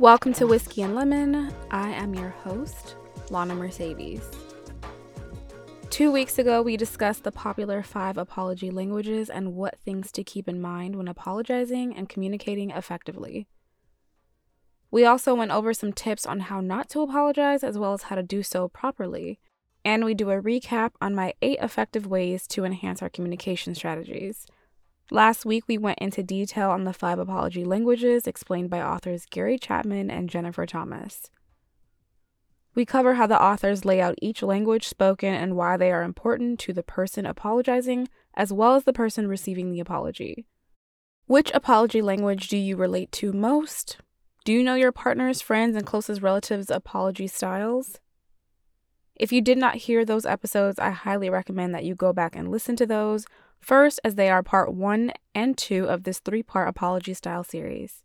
Welcome to Whiskey and Lemon. I am your host, Lana Mercedes. Two weeks ago, we discussed the popular five apology languages and what things to keep in mind when apologizing and communicating effectively. We also went over some tips on how not to apologize as well as how to do so properly. And we do a recap on my eight effective ways to enhance our communication strategies. Last week, we went into detail on the five apology languages explained by authors Gary Chapman and Jennifer Thomas. We cover how the authors lay out each language spoken and why they are important to the person apologizing as well as the person receiving the apology. Which apology language do you relate to most? Do you know your partner's, friends, and closest relatives' apology styles? If you did not hear those episodes, I highly recommend that you go back and listen to those first, as they are part one and two of this three part apology style series.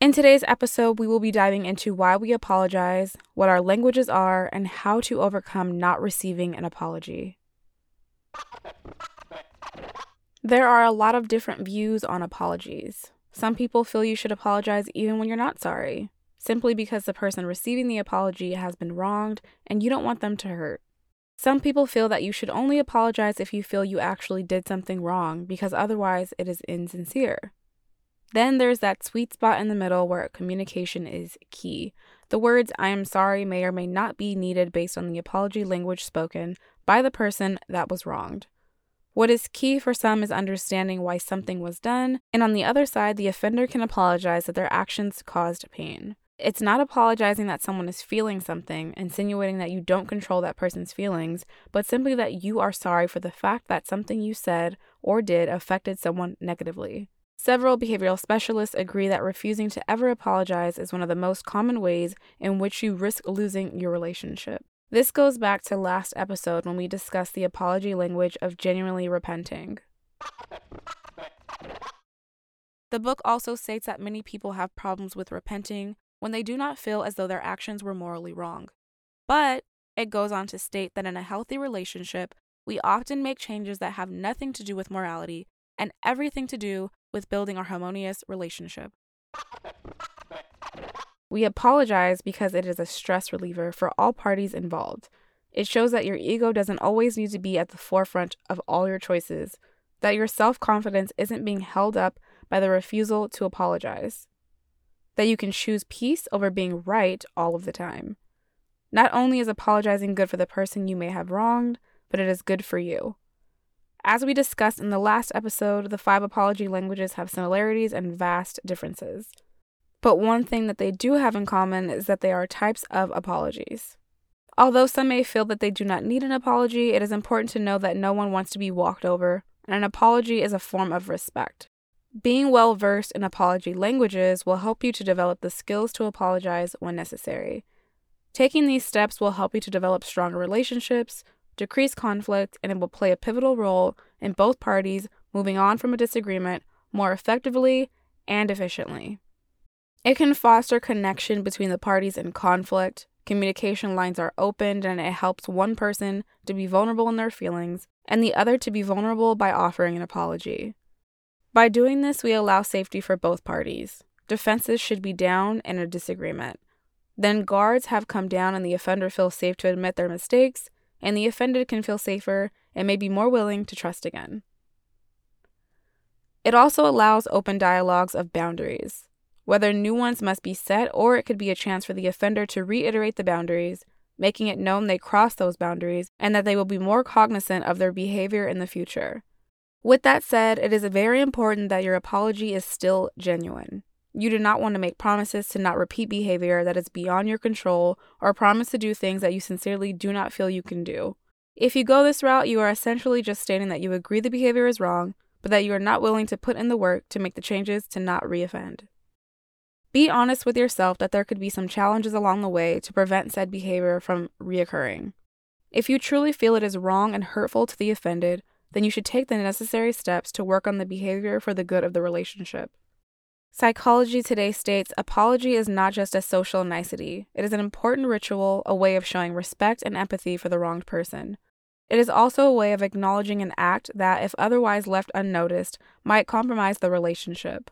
In today's episode, we will be diving into why we apologize, what our languages are, and how to overcome not receiving an apology. There are a lot of different views on apologies. Some people feel you should apologize even when you're not sorry simply because the person receiving the apology has been wronged and you don't want them to hurt. Some people feel that you should only apologize if you feel you actually did something wrong because otherwise it is insincere. Then there's that sweet spot in the middle where communication is key. The words I am sorry may or may not be needed based on the apology language spoken by the person that was wronged. What is key for some is understanding why something was done, and on the other side, the offender can apologize that their actions caused pain. It's not apologizing that someone is feeling something, insinuating that you don't control that person's feelings, but simply that you are sorry for the fact that something you said or did affected someone negatively. Several behavioral specialists agree that refusing to ever apologize is one of the most common ways in which you risk losing your relationship. This goes back to last episode when we discussed the apology language of genuinely repenting. The book also states that many people have problems with repenting when they do not feel as though their actions were morally wrong. But it goes on to state that in a healthy relationship, we often make changes that have nothing to do with morality and everything to do with building our harmonious relationship. We apologize because it is a stress reliever for all parties involved. It shows that your ego doesn't always need to be at the forefront of all your choices, that your self confidence isn't being held up by the refusal to apologize that you can choose peace over being right all of the time. Not only is apologizing good for the person you may have wronged, but it is good for you. As we discussed in the last episode, the five apology languages have similarities and vast differences. But one thing that they do have in common is that they are types of apologies. Although some may feel that they do not need an apology, it is important to know that no one wants to be walked over, and an apology is a form of respect. Being well versed in apology languages will help you to develop the skills to apologize when necessary. Taking these steps will help you to develop stronger relationships, decrease conflict, and it will play a pivotal role in both parties moving on from a disagreement more effectively and efficiently. It can foster connection between the parties in conflict. Communication lines are opened, and it helps one person to be vulnerable in their feelings and the other to be vulnerable by offering an apology. By doing this, we allow safety for both parties. Defenses should be down in a disagreement. Then guards have come down and the offender feels safe to admit their mistakes, and the offended can feel safer and may be more willing to trust again. It also allows open dialogues of boundaries. Whether new ones must be set or it could be a chance for the offender to reiterate the boundaries, making it known they crossed those boundaries and that they will be more cognizant of their behavior in the future. With that said, it is very important that your apology is still genuine. You do not want to make promises to not repeat behavior that is beyond your control or promise to do things that you sincerely do not feel you can do. If you go this route, you are essentially just stating that you agree the behavior is wrong, but that you are not willing to put in the work to make the changes to not reoffend. Be honest with yourself that there could be some challenges along the way to prevent said behavior from reoccurring. If you truly feel it is wrong and hurtful to the offended, then you should take the necessary steps to work on the behavior for the good of the relationship. Psychology Today states apology is not just a social nicety, it is an important ritual, a way of showing respect and empathy for the wronged person. It is also a way of acknowledging an act that, if otherwise left unnoticed, might compromise the relationship.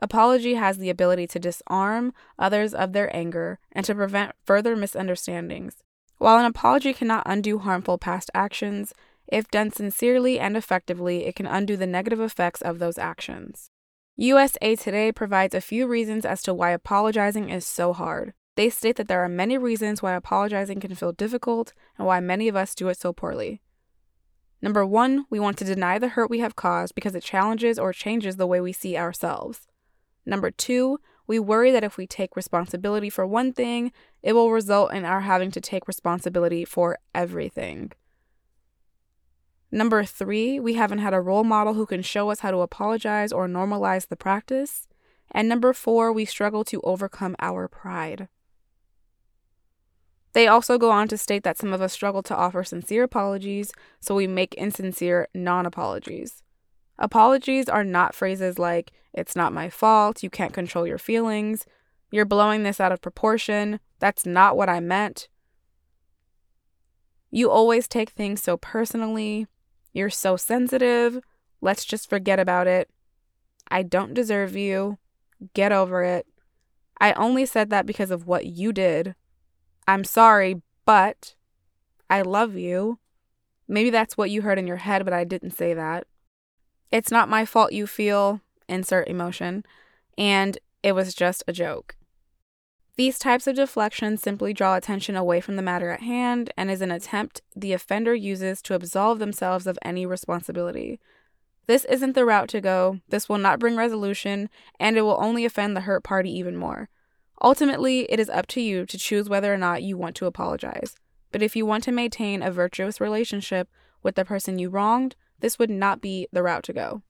Apology has the ability to disarm others of their anger and to prevent further misunderstandings. While an apology cannot undo harmful past actions, if done sincerely and effectively, it can undo the negative effects of those actions. USA Today provides a few reasons as to why apologizing is so hard. They state that there are many reasons why apologizing can feel difficult and why many of us do it so poorly. Number one, we want to deny the hurt we have caused because it challenges or changes the way we see ourselves. Number two, we worry that if we take responsibility for one thing, it will result in our having to take responsibility for everything. Number three, we haven't had a role model who can show us how to apologize or normalize the practice. And number four, we struggle to overcome our pride. They also go on to state that some of us struggle to offer sincere apologies, so we make insincere non apologies. Apologies are not phrases like, it's not my fault, you can't control your feelings, you're blowing this out of proportion, that's not what I meant. You always take things so personally, you're so sensitive, let's just forget about it. I don't deserve you, get over it. I only said that because of what you did, I'm sorry, but I love you. Maybe that's what you heard in your head, but I didn't say that. It's not my fault you feel, insert emotion, and it was just a joke. These types of deflections simply draw attention away from the matter at hand and is an attempt the offender uses to absolve themselves of any responsibility. This isn't the route to go, this will not bring resolution, and it will only offend the hurt party even more. Ultimately, it is up to you to choose whether or not you want to apologize. But if you want to maintain a virtuous relationship with the person you wronged, this would not be the route to go.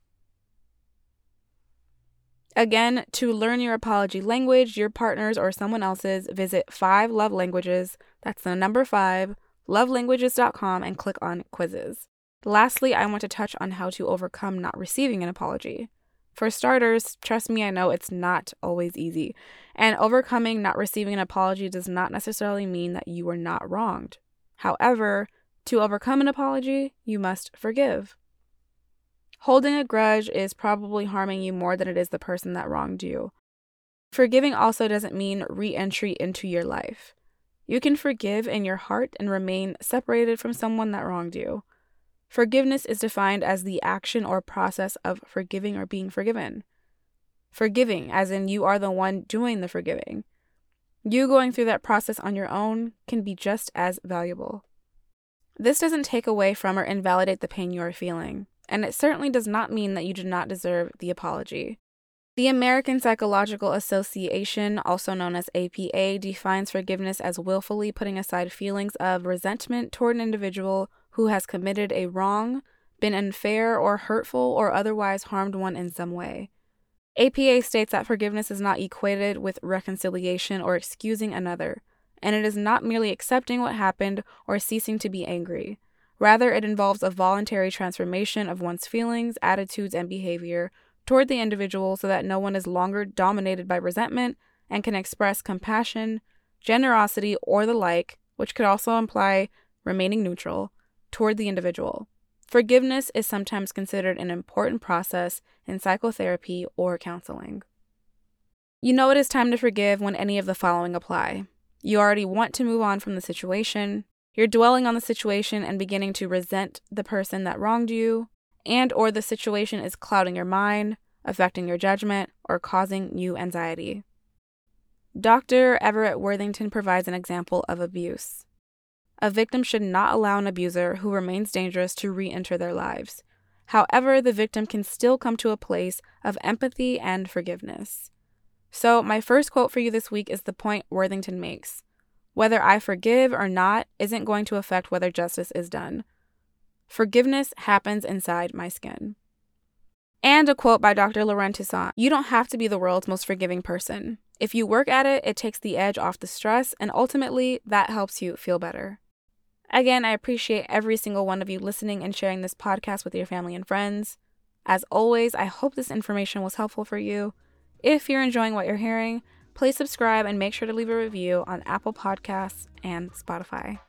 Again, to learn your apology language, your partner's or someone else's, visit 5 Love Languages. That's the number 5, lovelanguages.com, and click on quizzes. Lastly, I want to touch on how to overcome not receiving an apology. For starters, trust me, I know it's not always easy. And overcoming not receiving an apology does not necessarily mean that you were not wronged. However, to overcome an apology, you must forgive. Holding a grudge is probably harming you more than it is the person that wronged you. Forgiving also doesn't mean re entry into your life. You can forgive in your heart and remain separated from someone that wronged you. Forgiveness is defined as the action or process of forgiving or being forgiven. Forgiving, as in you are the one doing the forgiving. You going through that process on your own can be just as valuable. This doesn't take away from or invalidate the pain you are feeling, and it certainly does not mean that you do not deserve the apology. The American Psychological Association, also known as APA, defines forgiveness as willfully putting aside feelings of resentment toward an individual who has committed a wrong, been unfair or hurtful, or otherwise harmed one in some way. APA states that forgiveness is not equated with reconciliation or excusing another, and it is not merely accepting what happened or ceasing to be angry. Rather, it involves a voluntary transformation of one's feelings, attitudes, and behavior toward the individual so that no one is longer dominated by resentment and can express compassion, generosity, or the like, which could also imply remaining neutral, toward the individual. Forgiveness is sometimes considered an important process in psychotherapy or counseling. You know it is time to forgive when any of the following apply. You already want to move on from the situation, you're dwelling on the situation and beginning to resent the person that wronged you, and or the situation is clouding your mind, affecting your judgment, or causing you anxiety. Dr. Everett Worthington provides an example of abuse. A victim should not allow an abuser who remains dangerous to re enter their lives. However, the victim can still come to a place of empathy and forgiveness. So, my first quote for you this week is the point Worthington makes Whether I forgive or not isn't going to affect whether justice is done. Forgiveness happens inside my skin. And a quote by Dr. Loren Toussaint You don't have to be the world's most forgiving person. If you work at it, it takes the edge off the stress, and ultimately, that helps you feel better. Again, I appreciate every single one of you listening and sharing this podcast with your family and friends. As always, I hope this information was helpful for you. If you're enjoying what you're hearing, please subscribe and make sure to leave a review on Apple Podcasts and Spotify.